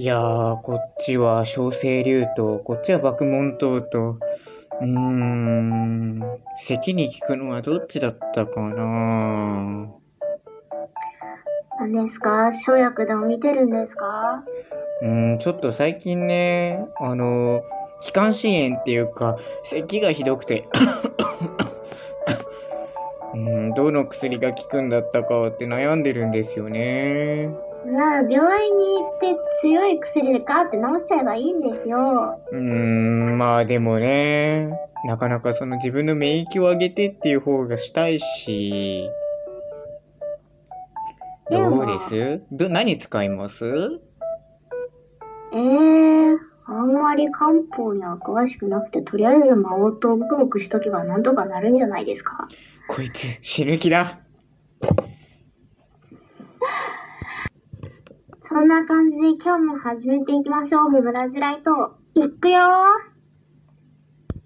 いやー、こっちは小生竜と、こっちは爆問塔と、うーん、咳に効くのはどっちだったかな。何ですか？生薬でも見てるんですか？うーん、ちょっと最近ね、あの、気管支炎っていうか、咳がひどくて、うん、どの薬が効くんだったかって悩んでるんですよね。なあ、病院に行って強い薬でガーって治しちゃえばいいんですよ。うーん、まあでもね、なかなかその自分の免疫を上げてっていう方がしたいし、どうです？ど、何使います？ええー、あんまり漢方には詳しくなくて、とりあえず魔王とブクブクしとけばなんとかなるんじゃないですか。こいつ死ぬ気だ。そんな感じで今日も始めていきましょう。ブラジライト。いくよー